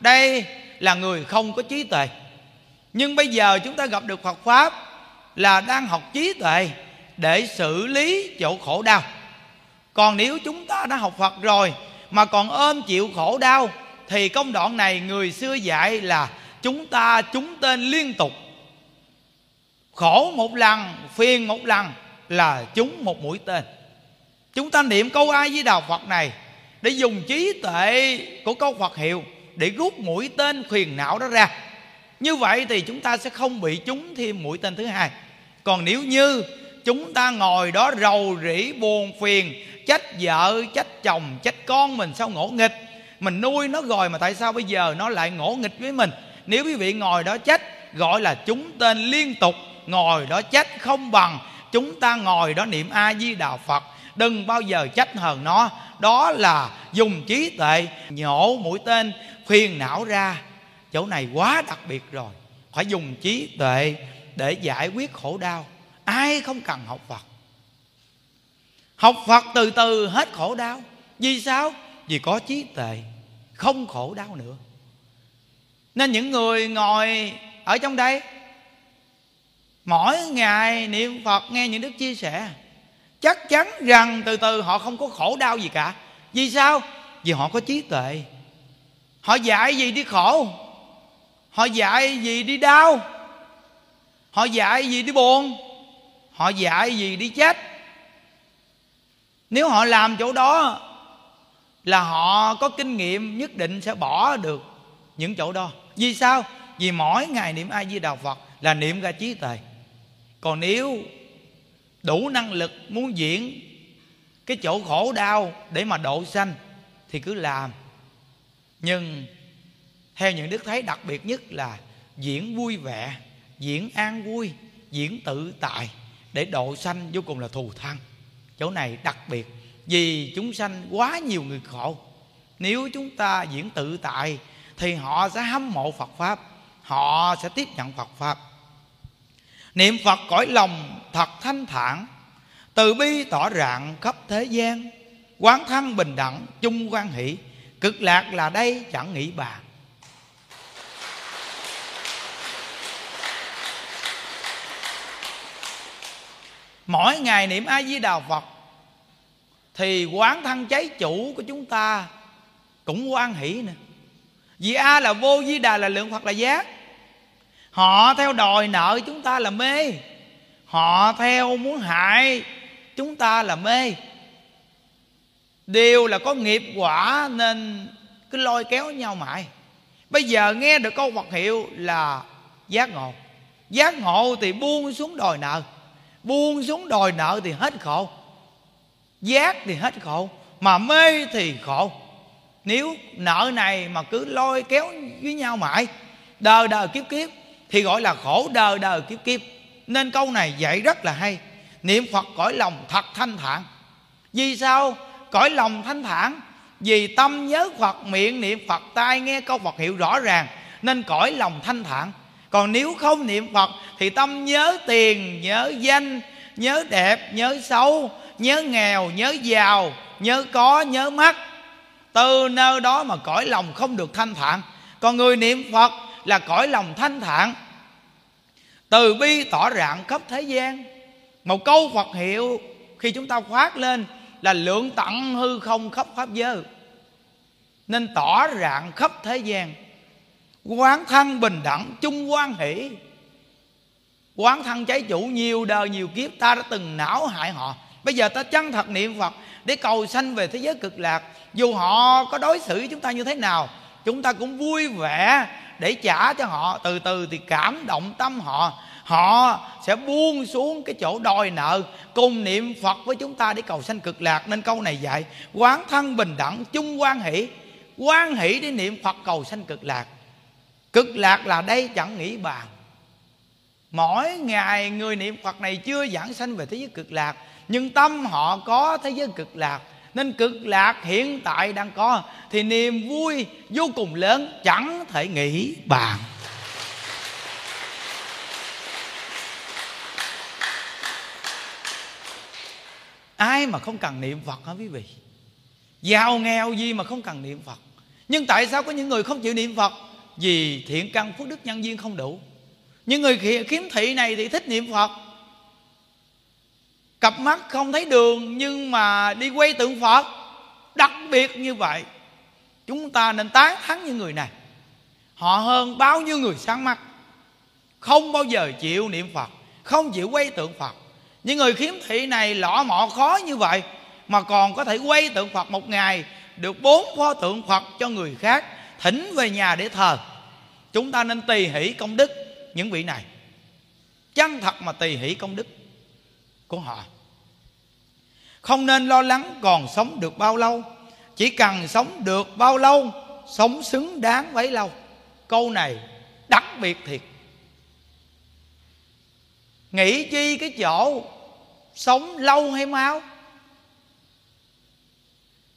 Đây là người không có trí tuệ. Nhưng bây giờ chúng ta gặp được Phật pháp là đang học trí tuệ để xử lý chỗ khổ đau. Còn nếu chúng ta đã học Phật rồi mà còn ôm chịu khổ đau, thì công đoạn này người xưa dạy là chúng ta chúng tên liên tục. Khổ một lần, phiền một lần là chúng một mũi tên. Chúng ta niệm câu ai với đạo phật này để dùng trí tuệ của câu phật hiệu để rút mũi tên phiền não đó ra. Như vậy thì chúng ta sẽ không bị trúng thêm mũi tên thứ hai. Còn nếu như chúng ta ngồi đó rầu rĩ, buồn phiền trách vợ trách chồng trách con mình sao ngỗ nghịch? Mình nuôi nó rồi mà tại sao bây giờ nó lại ngỗ nghịch với mình? Nếu quý vị ngồi đó trách gọi là chúng tên liên tục, ngồi đó trách không bằng. Chúng ta ngồi đó niệm a di đà phật, đừng bao giờ trách hờn nó. Đó là dùng trí tuệ nhổ mũi tên, phiền não ra. Chỗ này quá đặc biệt rồi. Phải dùng trí tuệ để giải quyết khổ đau. Ai không cần học phật? Học phật từ từ hết khổ đau. Vì sao? Vì có trí tuệ, không khổ đau nữa. Nên những người ngồi ở trong đây, mỗi ngày niệm phật nghe những đức chia sẻ, chắc chắn rằng từ từ họ không có khổ đau gì cả. Vì sao? Vì họ có trí tuệ. Họ dạy gì đi khổ? Họ dạy gì đi đau? Họ dạy gì đi buồn? Họ dạy gì đi chết? Nếu họ làm chỗ đó là họ có kinh nghiệm nhất định sẽ bỏ được những chỗ đó. Vì sao? Vì mỗi ngày niệm a di đà phật là niệm ra trí tuệ. Còn nếu đủ năng lực muốn diễn cái chỗ khổ đau để mà độ sanh thì cứ làm. Nhưng theo những đức thấy đặc biệt nhất là diễn vui vẻ, diễn an vui, diễn tự tại để độ sanh vô cùng là thù thăng chỗ này đặc biệt, vì chúng sanh quá nhiều người khổ. Nếu chúng ta diễn tự tại, thì họ sẽ hâm mộ phật pháp, họ sẽ tiếp nhận phật pháp. Niệm phật cõi lòng thật thanh thản, từ bi tỏ rạng khắp thế gian, quán thân bình đẳng, chung quan hỷ. Cực lạc là đây chẳng nghĩ bàn mỗi ngày niệm a di đà phật, thì quán thân cháy chủ của chúng ta cũng quan hỷ nè vì a là vô di đà là lượng phật là giác họ theo đòi nợ chúng ta là mê. Họ theo muốn hại chúng ta là mê. Đều là có nghiệp quả nên cứ lôi kéo nhau mãi. Bây giờ nghe được câu vật hiệu là giác ngộ. Giác ngộ thì buông xuống đòi nợ buông xuống đòi nợ thì hết khổ. Giác thì hết khổ, mà mê thì khổ. Nếu nợ này mà cứ lôi kéo với nhau mãi đời đời kiếp kiếp, thì gọi là khổ đời đời kiếp kiếp. Nên câu này dạy rất là hay. Niệm phật cõi lòng thật thanh thản. Vì sao? Cõi lòng thanh thản vì tâm nhớ phật, miệng niệm phật, tai nghe câu phật hiệu rõ ràng. Nên cõi lòng thanh thản còn nếu không niệm phật thì tâm nhớ tiền, nhớ danh, nhớ đẹp, nhớ xấu, nhớ nghèo, nhớ giàu, nhớ có, nhớ mắc. Từ nơi đó mà cõi lòng không được thanh thản. Còn người niệm phật là cõi lòng thanh thản. Từ bi tỏ rạng khắp thế gian. Một câu phật hiệu khi chúng ta phát lên là lượng tận hư không khắp pháp giới. Nên tỏ rạng khắp thế gian quán thân bình đẳng, chung quan hỷ. Quán thân trái chủ, nhiều đời, nhiều kiếp, ta đã từng não hại họ. Bây giờ ta chân thật niệm phật để cầu sanh về thế giới cực lạc? Dù họ có đối xử với chúng ta như thế nào, chúng ta cũng vui vẻ để trả cho họ. Từ từ thì cảm động tâm họ. Họ sẽ buông xuống cái chỗ đòi nợ. Cùng niệm phật với chúng ta để cầu sanh cực lạc. Nên câu này dạy, quán thân bình đẳng, chung quan hỷ. Quan hỷ để niệm phật cầu sanh cực lạc cực lạc là đây chẳng nghĩ bàn. Mỗi ngày người niệm phật này chưa giảng sanh về thế giới cực lạc, nhưng tâm họ có thế giới cực lạc. Nên cực lạc hiện tại đang có, thì niềm vui vô cùng lớn, chẳng thể nghĩ bàn. Ai mà không cần niệm phật hả quý vị? Giàu nghèo gì mà không cần niệm phật? Nhưng tại sao có những người không chịu niệm phật? Vì thiện căn phước đức nhân duyên không đủ. Những người khiếm thị này thì thích niệm phật. Cặp mắt không thấy đường, nhưng mà đi quay tượng phật. Đặc biệt như vậy, chúng ta nên tán thắng những người này. Họ hơn bao nhiêu người sáng mắt. Không bao giờ chịu niệm phật, không chịu quay tượng phật. Những người khiếm thị này lọ mọ khó như vậy, mà còn có thể quay tượng phật một ngày, được bốn pho tượng phật cho người khác thỉnh về nhà để thờ. Chúng ta nên tỳ hỷ công đức những vị này. Chân thật mà tỳ hỷ công đức của họ. Không nên lo lắng còn sống được bao lâu. Chỉ cần sống được bao lâu, sống xứng đáng bấy lâu. Câu này đặc biệt thiệt. Nghĩ chi cái chỗ sống lâu hay mau?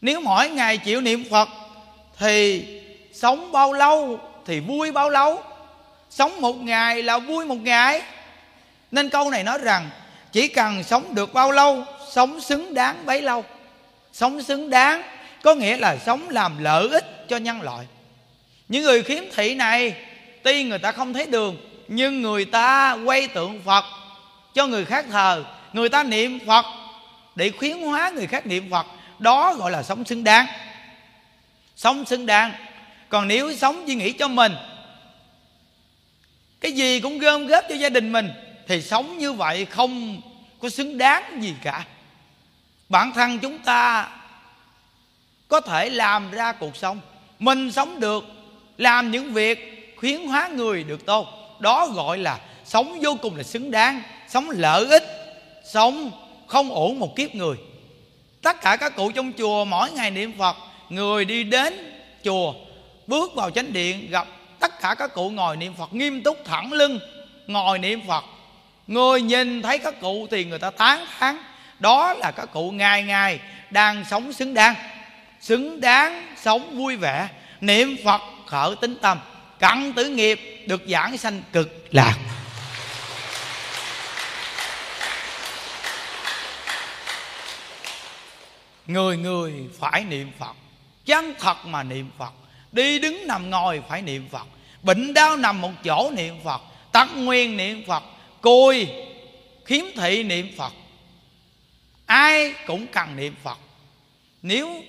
Nếu mỗi ngày chịu niệm phật thì sống bao lâu thì vui bao lâu? Sống một ngày là vui một ngày. Nên câu này nói rằng, chỉ cần sống được bao lâu, sống xứng đáng bấy lâu. Sống xứng đáng có nghĩa là sống làm lợi ích cho nhân loại. Những người khiếm thị này, tuy người ta không thấy đường, nhưng người ta quay tượng phật cho người khác thờ, người ta niệm phật để khuyến hóa người khác niệm phật. Đó gọi là sống xứng đáng. Sống xứng đáng còn nếu sống chỉ nghĩ cho mình, cái gì cũng gom góp cho gia đình mình, thì sống như vậy không có xứng đáng gì cả. Bản thân chúng ta có thể làm ra cuộc sống, mình sống được, làm những việc khuyến hóa người được tốt. Đó gọi là sống vô cùng là xứng đáng, sống lợi ích, sống không ổn một kiếp người. Tất cả các cụ trong chùa, mỗi ngày niệm phật, người đi đến chùa bước vào chánh điện, gặp tất cả các cụ ngồi niệm phật, nghiêm túc thẳng lưng, ngồi niệm phật. Người nhìn thấy các cụ thì người ta tán thán, đó là các cụ ngày ngày đang sống xứng đáng xứng đáng sống vui vẻ, niệm phật khởi tính tâm, cặn tử nghiệp được giảng sanh cực lạc. Người người phải niệm phật, chân thật mà niệm phật đi đứng nằm ngồi phải niệm phật. Bệnh đau nằm một chỗ niệm phật. Tắc nguyên niệm phật. Côi khiếm thị niệm phật. Ai cũng cần niệm phật. Nếu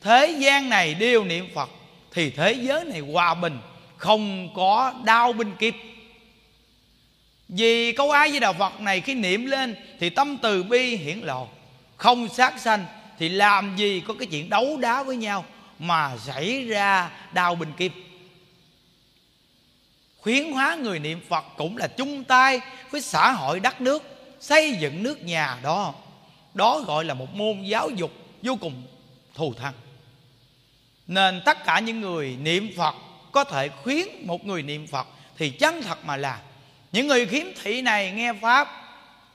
thế gian này đều niệm phật, thì thế giới này hòa bình, không có đau binh kiếp vì câu ai với đạo phật này khi niệm lên, thì tâm từ bi hiển lộ. Không sát sanh, thì làm gì có cái chuyện đấu đá với nhau? Mà xảy ra đau bình kiếp khuyến hóa người niệm phật cũng là chung tay với xã hội đất nước, xây dựng nước nhà đó. Đó gọi là một môn giáo dục vô cùng thù thắng. Nên tất cả những người niệm phật có thể khuyến một người niệm phật thì chân thật mà làm những người khiếm thị này nghe pháp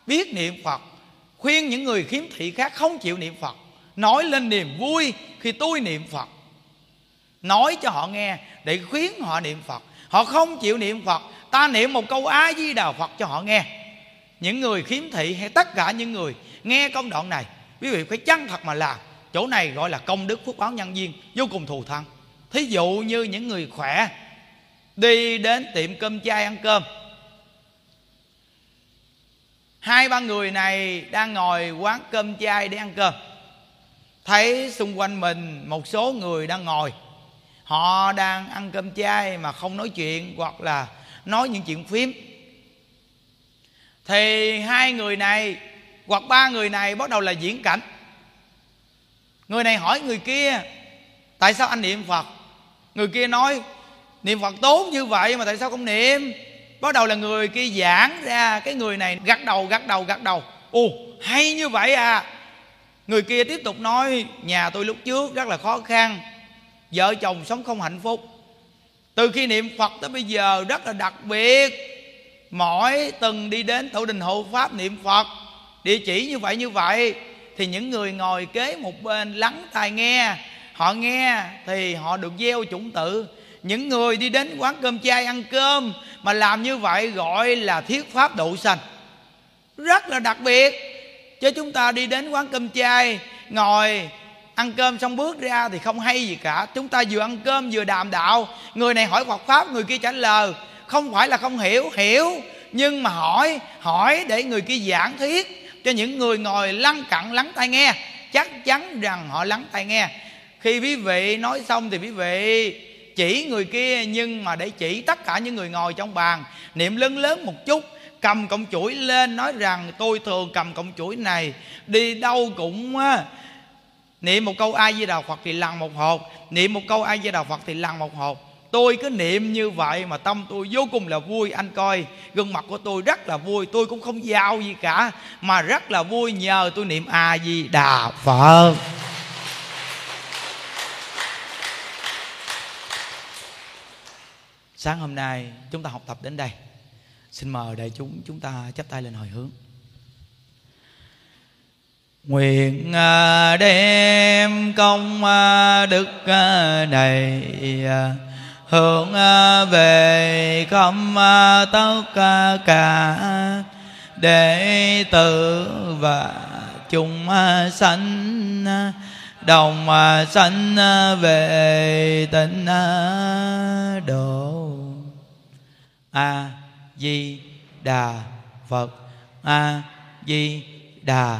biết niệm phật, khuyên những người khiếm thị khác không chịu niệm phật, nói lên niềm vui khi tôi niệm phật nói cho họ nghe để khuyến họ niệm phật. Họ không chịu niệm phật, ta niệm một câu a di đà phật cho họ nghe. Những người khiếm thị hay tất cả những người nghe công đoạn này, quý vị phải chân thật mà làm? Chỗ này gọi là công đức phước báo nhân viên vô cùng thù thắng. Thí dụ như những người khỏe đi đến tiệm cơm chay ăn cơm. Hai ba người này đang ngồi quán cơm chay để ăn cơm. Thấy xung quanh mình một số người đang ngồi họ đang ăn cơm chay mà không nói chuyện hoặc là nói những chuyện phím. Thì hai người này hoặc ba người này bắt đầu là diễn cảnh. Người này hỏi người kia, tại sao anh niệm phật? Người kia nói, niệm phật tốt như vậy mà tại sao không niệm? Bắt đầu là người kia giảng ra, cái người này gật đầu gật đầu gật đầu. Ồ, hay như vậy à. Người kia tiếp tục nói, nhà tôi lúc trước rất là khó khăn vợ chồng sống không hạnh phúc. Từ khi niệm phật tới bây giờ rất là đặc biệt. Mỗi từng đi đến tổ đình hộ pháp niệm phật. Địa chỉ như vậy như vậy. Thì những người ngồi kế một bên lắng tai nghe, họ nghe thì họ được gieo chủng tự những người đi đến quán cơm chay ăn cơm mà làm như vậy gọi là thiết pháp độ sanh. Rất là đặc biệt. Chứ chúng ta đi đến quán cơm chay, ngồi ăn cơm xong bước ra thì không hay gì cả. Chúng ta vừa ăn cơm vừa đàm đạo. Người này hỏi Phật pháp, người kia trả lời. Không phải là không hiểu hiểu. Nhưng mà hỏi hỏi để người kia giảng thuyết cho những người ngồi lăn cặn, lắng tai nghe. Chắc chắn rằng họ lắng tai nghe. Khi quý vị nói xong thì quý vị chỉ người kia, nhưng mà để chỉ tất cả những người ngồi trong bàn, niệm lớn lớn một chút, cầm cọng chuỗi lên, nói rằng, tôi thường cầm cọng chuỗi này, đi đâu cũng niệm một câu ai di đà phật thì lần một hộp. Niệm một câu ai di đà phật thì lần một hộp. Tôi cứ niệm như vậy mà tâm tôi vô cùng là vui, anh coi. Gương mặt của tôi rất là vui, tôi cũng không giao gì cả, mà rất là vui nhờ tôi niệm a di đà phật. Sáng hôm nay chúng ta học tập đến đây. Xin mời đại chúng chúng ta chắp tay lên hồi hướng nguyện à, đem công à, đức à, này hướng về không tất cả đệ tử và chúng sanh đồng sanh về tịnh độ. A di đà phật. A di đà